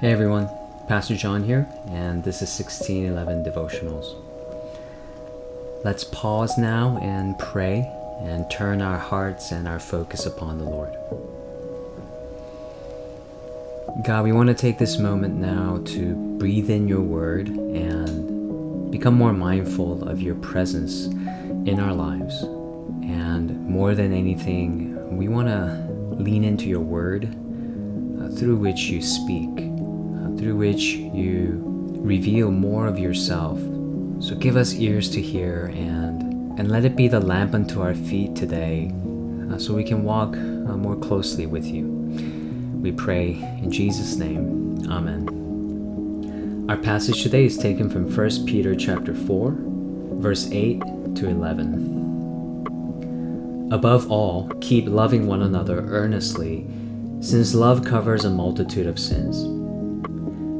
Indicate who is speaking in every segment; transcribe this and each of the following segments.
Speaker 1: Hey everyone, Pastor John here, and this is 1611 Devotionals. Let's pause now and pray and turn our hearts and our focus upon the Lord. God, we want to take this moment now to breathe in your word and become more mindful of your presence in our lives. And more than anything, we want to lean into your word uh, through which you speak through which you reveal more of yourself. So give us ears to hear and and let it be the lamp unto our feet today uh, so we can walk uh, more closely with you. We pray in Jesus name. Amen. Our passage today is taken from 1 Peter chapter 4 verse 8 to 11. Above all, keep loving one another earnestly, since love covers a multitude of sins.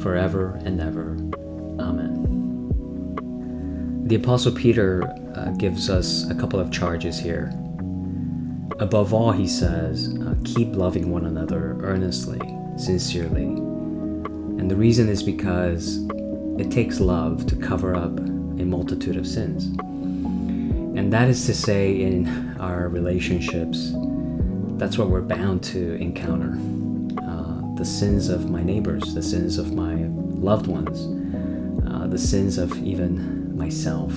Speaker 1: forever and ever. Amen. The Apostle Peter uh, gives us a couple of charges here. Above all, he says, uh, keep loving one another earnestly, sincerely. And the reason is because it takes love to cover up a multitude of sins. And that is to say, in our relationships, that's what we're bound to encounter the sins of my neighbors, the sins of my loved ones, uh, the sins of even myself.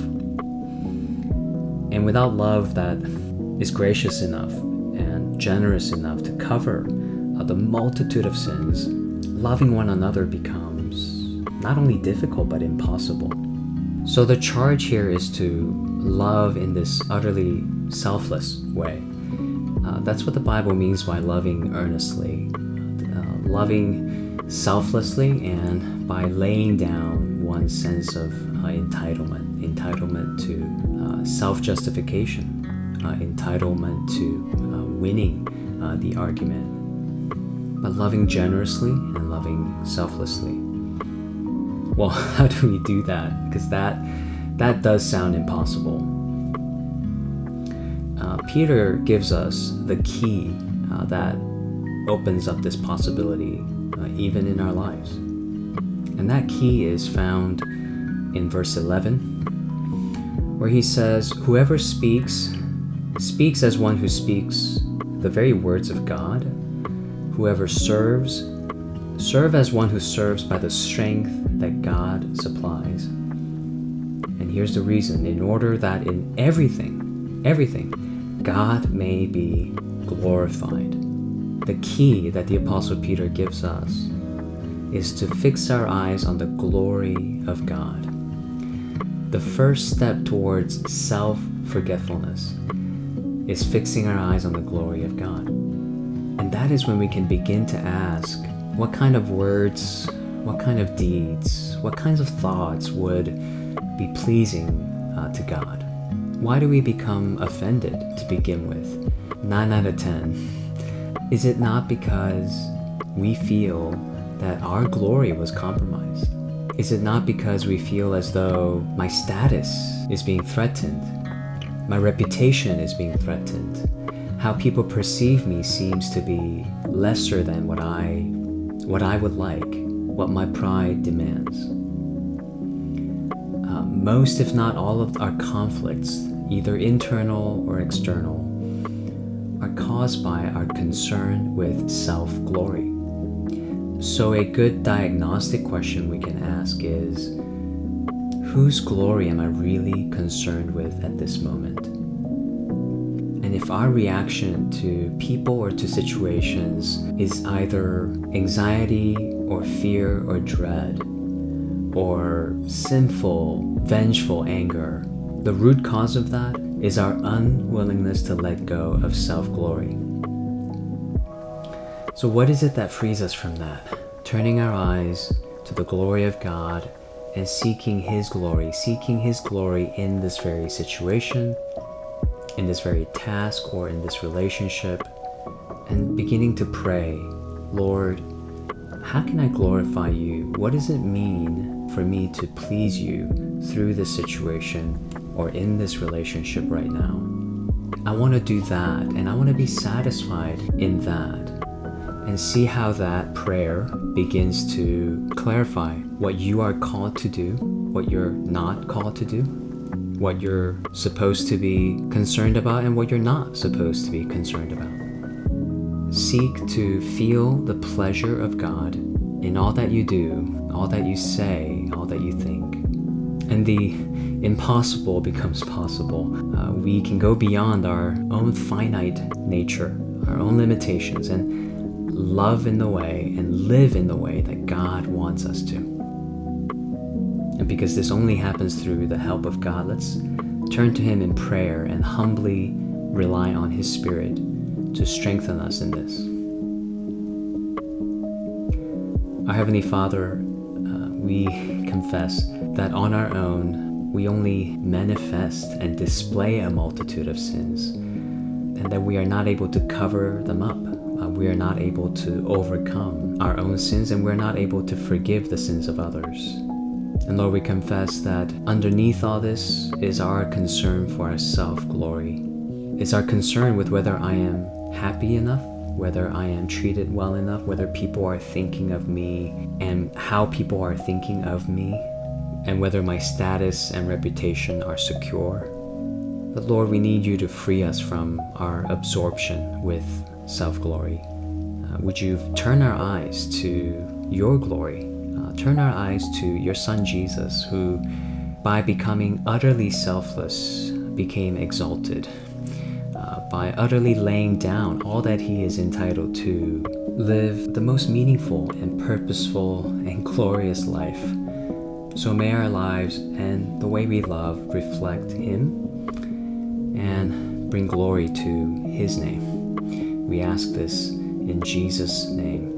Speaker 1: And without love that is gracious enough and generous enough to cover uh, the multitude of sins, loving one another becomes not only difficult but impossible. So the charge here is to love in this utterly selfless way. Uh, that's what the Bible means by loving earnestly loving selflessly and by laying down one's sense of uh, entitlement, entitlement to uh, self justification, uh, entitlement to uh, winning uh, the argument, but loving generously and loving selflessly. Well, how do we do that? Because that that does sound impossible. Uh, Peter gives us the key that opens up this possibility uh, even in our lives. And that key is found in verse 11, where he says, Whoever speaks, speaks as one who speaks the very words of God. Whoever serves, serve as one who serves by the strength that God supplies. And here's the reason in order that in everything, everything, God may be glorified the key that the Apostle Peter gives us is to fix our eyes on the glory of God. The first step towards self forgetfulness is fixing our eyes on the glory of God. And that is when we can begin to ask what kind of words, what kind of deeds, what kinds of thoughts would be pleasing uh, to God? Why do we become offended to begin with? 9 out of 10 is it not because we feel that our glory was compromised? Is it not because we feel as though my status is being threatened? My reputation is being threatened? How people perceive me seems to be lesser than what I what I would like, what my pride demands. Uh, most, if not all, of our conflicts, either internal or external, are caused by our concern with self glory. So, a good diagnostic question we can ask is Whose glory am I really concerned with at this moment? And if our reaction to people or to situations is either anxiety or fear or dread, or sinful, vengeful anger, the root cause of that is our unwillingness to let go of self glory. So, what is it that frees us from that? Turning our eyes to the glory of God and seeking His glory, seeking His glory in this very situation, in this very task, or in this relationship, and beginning to pray, Lord, how can I glorify you? What does it mean for me to please you through this situation or in this relationship right now? I want to do that and I want to be satisfied in that and see how that prayer begins to clarify what you are called to do, what you're not called to do, what you're supposed to be concerned about, and what you're not supposed to be concerned about. Seek to feel the pleasure of God in all that you do, all that you say, all that you think. And the impossible becomes possible. Uh, we can go beyond our own finite nature, our own limitations, and love in the way and live in the way that God wants us to. And because this only happens through the help of God, let's turn to Him in prayer and humbly rely on His Spirit to strengthen us in this. Our Heavenly Father, uh, we confess that on our own we only manifest and display a multitude of sins, and that we are not able to cover them up uh, we are not able to overcome our own sins and we're not able to forgive the sins of others. And Lord, we confess that underneath all this is our concern for our self glory. It's our concern with whether I am happy enough, whether I am treated well enough, whether people are thinking of me, and how people are thinking of me, and whether my status and reputation are secure. But Lord, we need you to free us from our absorption with self glory. Uh, would you turn our eyes to your glory? Uh, turn our eyes to your Son Jesus, who, by becoming utterly selfless, became exalted. Uh, by utterly laying down all that he is entitled to, live the most meaningful and purposeful and glorious life. So may our lives and the way we love reflect him and bring glory to his name. We ask this in Jesus' name.